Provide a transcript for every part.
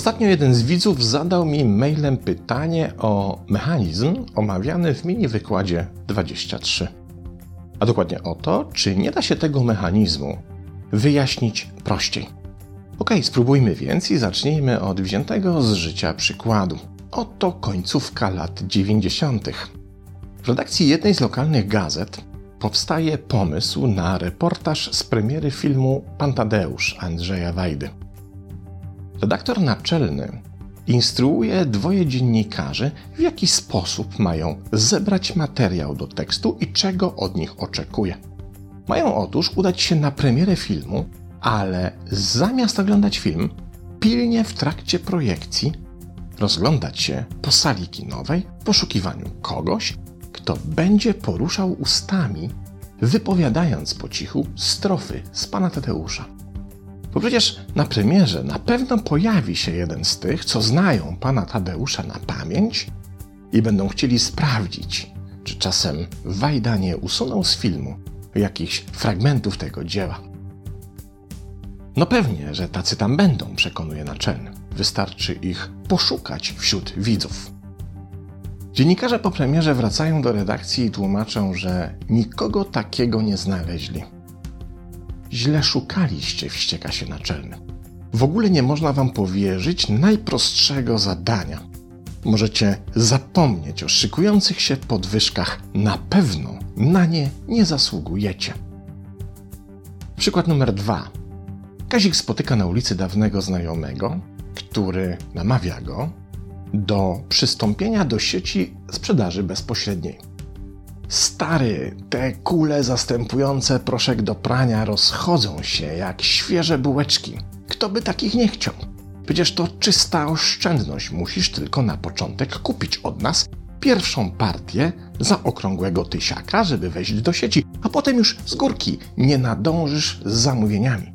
Ostatnio jeden z widzów zadał mi mailem pytanie o mechanizm omawiany w mini wykładzie 23. A dokładnie o to, czy nie da się tego mechanizmu wyjaśnić prościej. Ok, spróbujmy więc i zacznijmy od wziętego z życia przykładu. Oto końcówka lat 90. W redakcji jednej z lokalnych gazet powstaje pomysł na reportaż z premiery filmu Pantadeusz Andrzeja Wajdy. Redaktor naczelny instruuje dwoje dziennikarzy, w jaki sposób mają zebrać materiał do tekstu i czego od nich oczekuje. Mają otóż udać się na premierę filmu, ale zamiast oglądać film, pilnie w trakcie projekcji rozglądać się po sali kinowej w poszukiwaniu kogoś, kto będzie poruszał ustami, wypowiadając po cichu strofy z pana Tadeusza. Bo przecież na premierze na pewno pojawi się jeden z tych, co znają pana Tadeusza na pamięć i będą chcieli sprawdzić, czy czasem Wajda nie usunął z filmu jakichś fragmentów tego dzieła. No pewnie, że tacy tam będą, przekonuje naczelny. Wystarczy ich poszukać wśród widzów. Dziennikarze po premierze wracają do redakcji i tłumaczą, że nikogo takiego nie znaleźli. Źle szukaliście, wścieka się naczelny. W ogóle nie można wam powierzyć najprostszego zadania. Możecie zapomnieć o szykujących się podwyżkach. Na pewno na nie nie zasługujecie. Przykład numer dwa. Kazik spotyka na ulicy dawnego znajomego, który namawia go do przystąpienia do sieci sprzedaży bezpośredniej. Stary, te kule zastępujące proszek do prania rozchodzą się jak świeże bułeczki. Kto by takich nie chciał? Przecież to czysta oszczędność. Musisz tylko na początek kupić od nas pierwszą partię za okrągłego tysiaka, żeby wejść do sieci, a potem już z górki nie nadążysz z zamówieniami.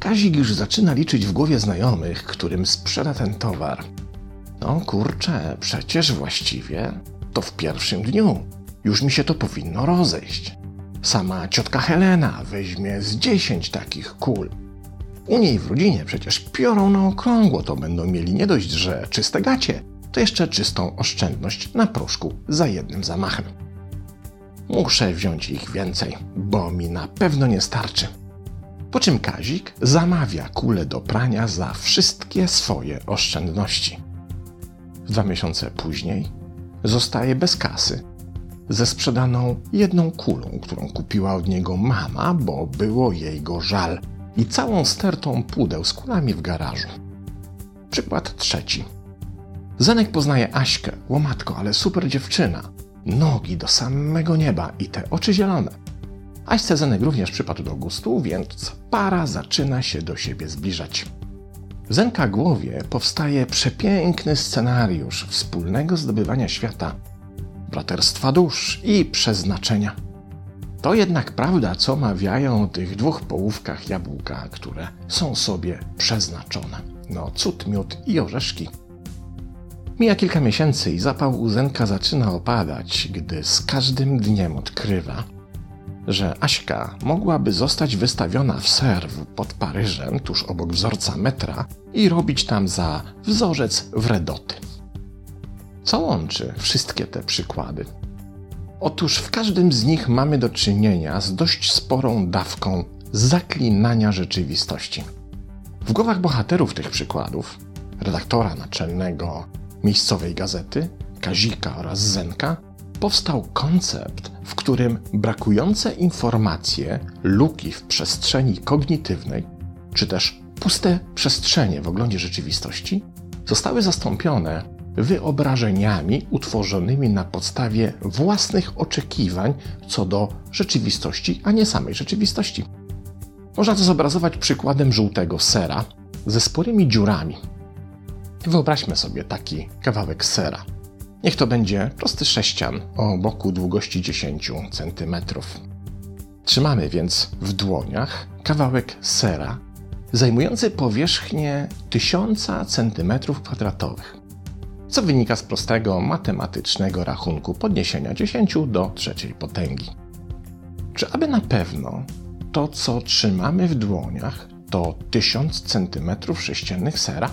Kazik już zaczyna liczyć w głowie znajomych, którym sprzeda ten towar. No kurczę, przecież właściwie to w pierwszym dniu. Już mi się to powinno rozejść. Sama ciotka Helena weźmie z dziesięć takich kul. U niej w rodzinie przecież piorą na okrągło, to będą mieli nie dość, że czyste gacie, to jeszcze czystą oszczędność na proszku za jednym zamachem. Muszę wziąć ich więcej, bo mi na pewno nie starczy. Po czym Kazik zamawia kule do prania za wszystkie swoje oszczędności. Dwa miesiące później zostaje bez kasy, ze sprzedaną jedną kulą, którą kupiła od niego mama, bo było jej go żal, i całą stertą pudeł z kulami w garażu. Przykład trzeci. Zenek poznaje Aśkę, łomatko, ale super dziewczyna. Nogi do samego nieba i te oczy zielone. Aśce Zenek również przypadł do gustu, więc para zaczyna się do siebie zbliżać. W Zenka głowie powstaje przepiękny scenariusz wspólnego zdobywania świata, braterstwa dusz i przeznaczenia. To jednak prawda, co mawiają o tych dwóch połówkach jabłka, które są sobie przeznaczone. No, cud, miód i orzeszki. Mija kilka miesięcy i zapał u Zenka zaczyna opadać, gdy z każdym dniem odkrywa, że Aśka mogłaby zostać wystawiona w serw pod Paryżem, tuż obok wzorca metra i robić tam za wzorzec wredoty. Co łączy wszystkie te przykłady? Otóż w każdym z nich mamy do czynienia z dość sporą dawką zaklinania rzeczywistości. W głowach bohaterów tych przykładów, redaktora naczelnego miejscowej gazety, Kazika oraz Zenka, powstał koncept, w którym brakujące informacje, luki w przestrzeni kognitywnej, czy też puste przestrzenie w oglądzie rzeczywistości, zostały zastąpione wyobrażeniami utworzonymi na podstawie własnych oczekiwań co do rzeczywistości, a nie samej rzeczywistości. Można to zobrazować przykładem żółtego sera ze sporymi dziurami. Wyobraźmy sobie taki kawałek sera. Niech to będzie prosty sześcian o boku długości 10 cm. Trzymamy więc w dłoniach kawałek sera zajmujący powierzchnię 1000 cm2 co wynika z prostego matematycznego rachunku podniesienia 10 do trzeciej potęgi. Czy aby na pewno to, co trzymamy w dłoniach, to 1000 cm sześciennych sera?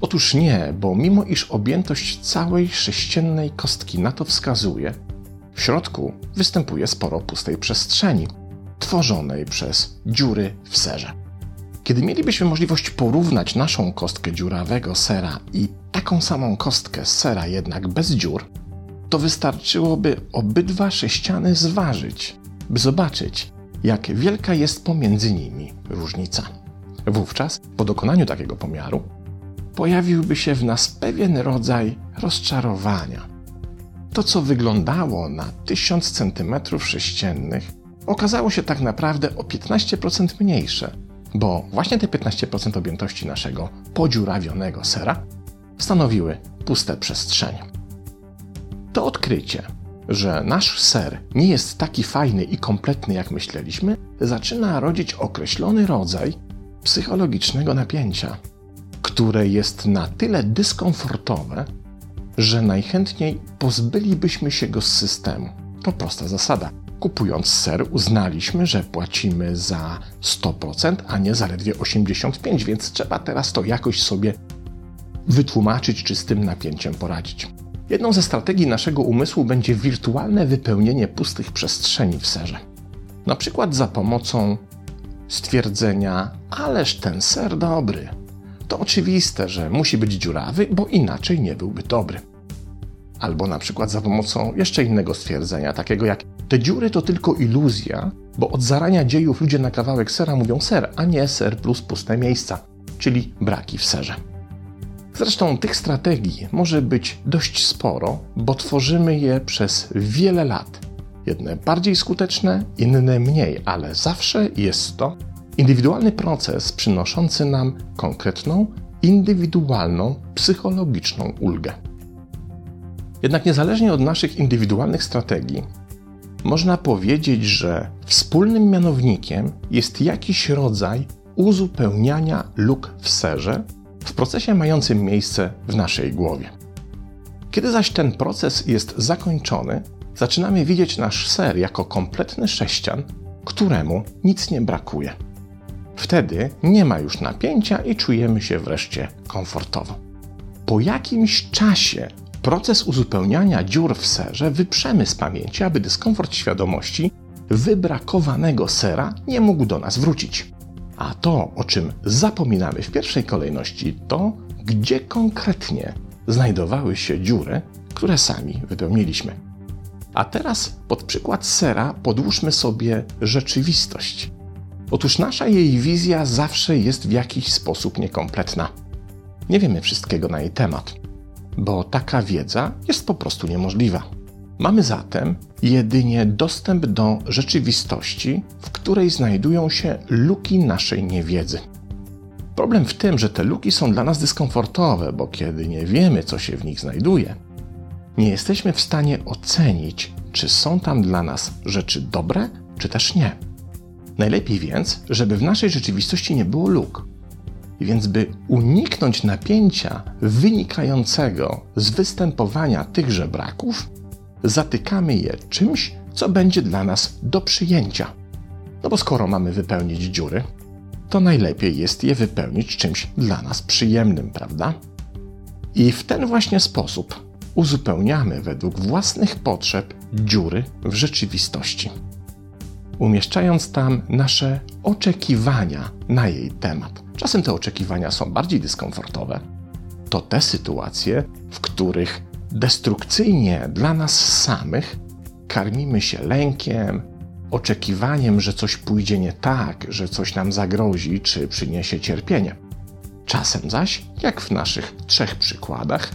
Otóż nie, bo mimo iż objętość całej sześciennej kostki na to wskazuje, w środku występuje sporo pustej przestrzeni, tworzonej przez dziury w serze. Kiedy mielibyśmy możliwość porównać naszą kostkę dziurawego sera i taką samą kostkę sera jednak bez dziur, to wystarczyłoby obydwa sześciany zważyć, by zobaczyć, jak wielka jest pomiędzy nimi różnica. Wówczas, po dokonaniu takiego pomiaru, pojawiłby się w nas pewien rodzaj rozczarowania. To, co wyglądało na 1000 cm3, okazało się tak naprawdę o 15% mniejsze, bo właśnie te 15% objętości naszego podziurawionego sera stanowiły puste przestrzenie. To odkrycie, że nasz ser nie jest taki fajny i kompletny, jak myśleliśmy, zaczyna rodzić określony rodzaj psychologicznego napięcia, które jest na tyle dyskomfortowe, że najchętniej pozbylibyśmy się go z systemu. To prosta zasada. Kupując ser, uznaliśmy, że płacimy za 100%, a nie zaledwie 85%, więc trzeba teraz to jakoś sobie wytłumaczyć, czy z tym napięciem poradzić. Jedną ze strategii naszego umysłu będzie wirtualne wypełnienie pustych przestrzeni w serze. Na przykład za pomocą stwierdzenia: Ależ ten ser dobry. To oczywiste, że musi być dziurawy, bo inaczej nie byłby dobry. Albo na przykład za pomocą jeszcze innego stwierdzenia, takiego jak te dziury to tylko iluzja, bo od zarania dziejów ludzie na kawałek sera mówią ser, a nie ser plus puste miejsca, czyli braki w serze. Zresztą tych strategii może być dość sporo, bo tworzymy je przez wiele lat. Jedne bardziej skuteczne, inne mniej, ale zawsze jest to indywidualny proces przynoszący nam konkretną, indywidualną, psychologiczną ulgę. Jednak niezależnie od naszych indywidualnych strategii, można powiedzieć, że wspólnym mianownikiem jest jakiś rodzaj uzupełniania luk w serze w procesie mającym miejsce w naszej głowie. Kiedy zaś ten proces jest zakończony, zaczynamy widzieć nasz ser jako kompletny sześcian, któremu nic nie brakuje. Wtedy nie ma już napięcia i czujemy się wreszcie komfortowo. Po jakimś czasie proces uzupełniania dziur w serze wyprzemy z pamięci, aby dyskomfort świadomości wybrakowanego sera nie mógł do nas wrócić. A to, o czym zapominamy w pierwszej kolejności, to gdzie konkretnie znajdowały się dziury, które sami wypełniliśmy. A teraz pod przykład sera podłóżmy sobie rzeczywistość. Otóż nasza jej wizja zawsze jest w jakiś sposób niekompletna. Nie wiemy wszystkiego na jej temat, bo taka wiedza jest po prostu niemożliwa. Mamy zatem jedynie dostęp do rzeczywistości, w której znajdują się luki naszej niewiedzy. Problem w tym, że te luki są dla nas dyskomfortowe, bo kiedy nie wiemy, co się w nich znajduje, nie jesteśmy w stanie ocenić, czy są tam dla nas rzeczy dobre, czy też nie. Najlepiej więc, żeby w naszej rzeczywistości nie było luk. Więc, by uniknąć napięcia wynikającego z występowania tychże braków, zatykamy je czymś, co będzie dla nas do przyjęcia. No bo skoro mamy wypełnić dziury, to najlepiej jest je wypełnić czymś dla nas przyjemnym, prawda? I w ten właśnie sposób uzupełniamy według własnych potrzeb dziury w rzeczywistości, umieszczając tam nasze oczekiwania na jej temat. Czasem te oczekiwania są bardziej dyskomfortowe. To te sytuacje, w których destrukcyjnie dla nas samych karmimy się lękiem, oczekiwaniem, że coś pójdzie nie tak, że coś nam zagrozi czy przyniesie cierpienie. Czasem zaś, jak w naszych trzech przykładach,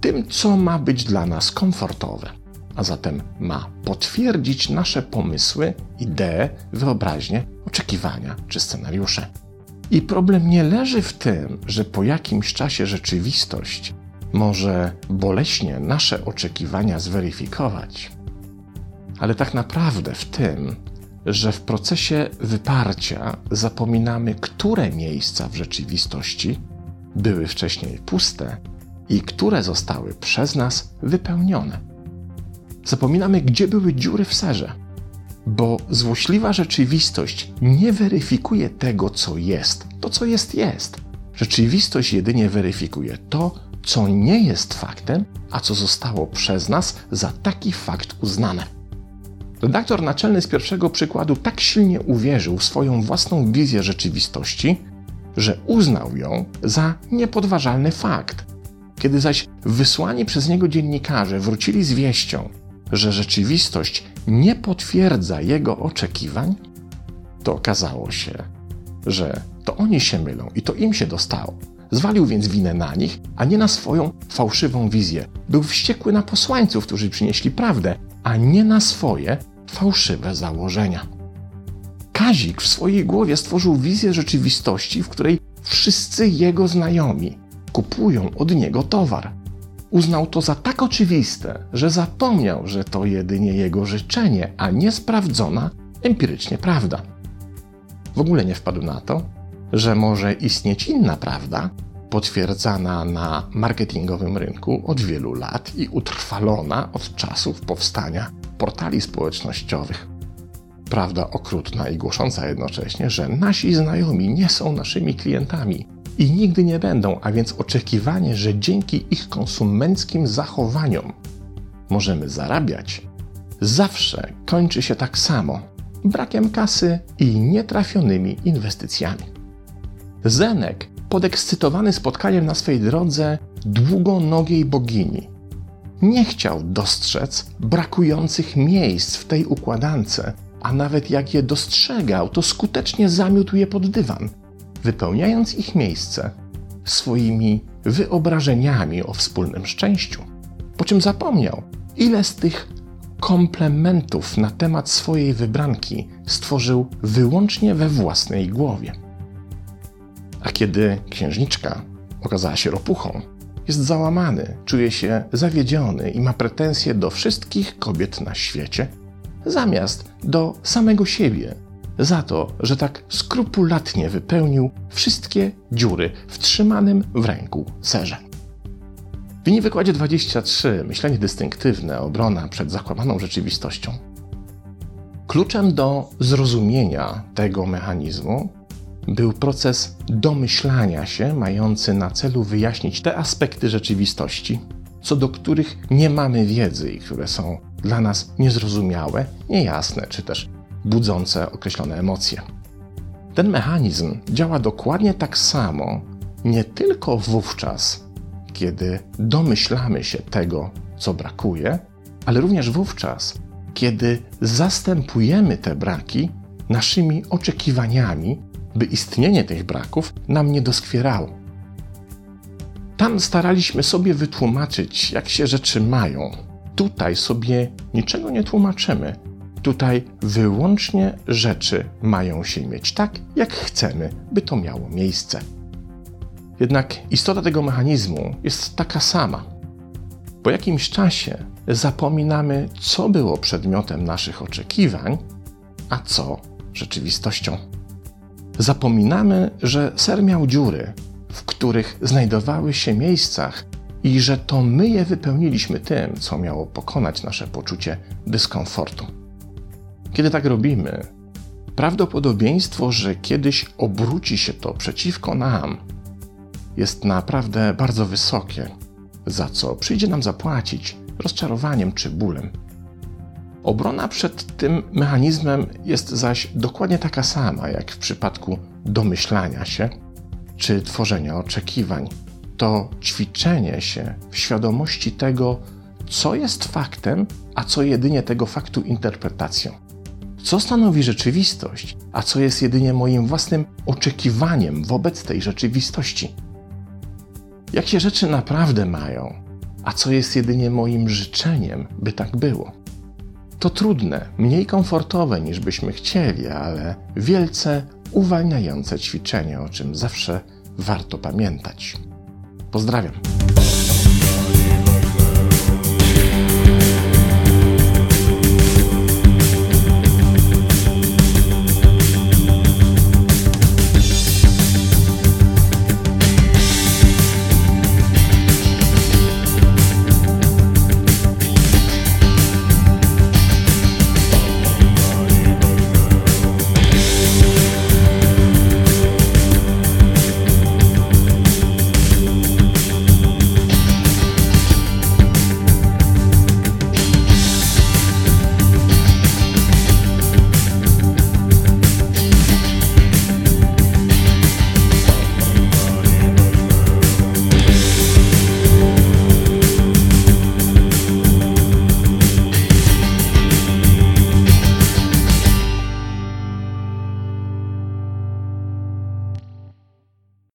tym, co ma być dla nas komfortowe, a zatem ma potwierdzić nasze pomysły, idee, wyobraźnie, oczekiwania czy scenariusze. I problem nie leży w tym, że po jakimś czasie rzeczywistość może boleśnie nasze oczekiwania zweryfikować, ale tak naprawdę w tym, że w procesie wyparcia zapominamy, które miejsca w rzeczywistości były wcześniej puste i które zostały przez nas wypełnione. Zapominamy, gdzie były dziury w serze, bo złośliwa rzeczywistość nie weryfikuje tego, co jest. To, co jest, jest, Rzeczywistość jedynie weryfikuje to, co nie jest faktem, a co zostało przez nas za taki fakt uznane. Redaktor naczelny z pierwszego przykładu tak silnie uwierzył w swoją własną wizję rzeczywistości, że uznał ją za niepodważalny fakt. Kiedy zaś wysłani przez niego dziennikarze wrócili z wieścią, że rzeczywistość nie potwierdza jego oczekiwań, to okazało się, że to oni się mylą i to im się dostało. Zwalił więc winę na nich, a nie na swoją fałszywą wizję. Był wściekły na posłańców, którzy przynieśli prawdę, a nie na swoje fałszywe założenia. Kazik w swojej głowie stworzył wizję rzeczywistości, w której wszyscy jego znajomi kupują od niego towar. Uznał to za tak oczywiste, że zapomniał, że to jedynie jego życzenie, a nie sprawdzona empirycznie prawda. W ogóle nie wpadł na to, że może istnieć inna prawda, potwierdzana na marketingowym rynku od wielu lat i utrwalona od czasów powstania portali społecznościowych. Prawda okrutna i głosząca jednocześnie, że nasi znajomi nie są naszymi klientami i nigdy nie będą, a więc oczekiwanie, że dzięki ich konsumenckim zachowaniom możemy zarabiać, zawsze kończy się tak samo brakiem kasy i nietrafionymi inwestycjami. Zenek, podekscytowany spotkaniem na swej drodze długonogiej bogini, nie chciał dostrzec brakujących miejsc w tej układance, a nawet jak je dostrzegał, to skutecznie zamiótł je pod dywan, wypełniając ich miejsce swoimi wyobrażeniami o wspólnym szczęściu. Po czym zapomniał, ile z tych komplementów na temat swojej wybranki stworzył wyłącznie we własnej głowie. A kiedy księżniczka okazała się ropuchą, jest załamany, czuje się zawiedziony i ma pretensje do wszystkich kobiet na świecie, zamiast do samego siebie za to, że tak skrupulatnie wypełnił wszystkie dziury w trzymanym w ręku serze. W linii wykładzie 23 myślenie dystynktywne, obrona przed zakłamaną rzeczywistością. Kluczem do zrozumienia tego mechanizmu był proces domyślania się, mający na celu wyjaśnić te aspekty rzeczywistości, co do których nie mamy wiedzy i które są dla nas niezrozumiałe, niejasne czy też budzące określone emocje. Ten mechanizm działa dokładnie tak samo, nie tylko wówczas, kiedy domyślamy się tego, co brakuje, ale również wówczas, kiedy zastępujemy te braki naszymi oczekiwaniami, by istnienie tych braków nam nie doskwierało. Tam staraliśmy sobie wytłumaczyć, jak się rzeczy mają. Tutaj sobie niczego nie tłumaczymy. Tutaj wyłącznie rzeczy mają się mieć tak, jak chcemy, by to miało miejsce. Jednak istota tego mechanizmu jest taka sama. Po jakimś czasie zapominamy, co było przedmiotem naszych oczekiwań, a co rzeczywistością. Zapominamy, że ser miał dziury, w których znajdowały się miejscach i że to my je wypełniliśmy tym, co miało pokonać nasze poczucie dyskomfortu. Kiedy tak robimy, prawdopodobieństwo, że kiedyś obróci się to przeciwko nam, jest naprawdę bardzo wysokie, za co przyjdzie nam zapłacić rozczarowaniem czy bólem. Obrona przed tym mechanizmem jest zaś dokładnie taka sama jak w przypadku domyślania się czy tworzenia oczekiwań. To ćwiczenie się w świadomości tego, co jest faktem, a co jedynie tego faktu interpretacją. Co stanowi rzeczywistość, a co jest jedynie moim własnym oczekiwaniem wobec tej rzeczywistości. Jak się rzeczy naprawdę mają, a co jest jedynie moim życzeniem, by tak było. To trudne, mniej komfortowe niż byśmy chcieli, ale wielce uwalniające ćwiczenie, o czym zawsze warto pamiętać. Pozdrawiam.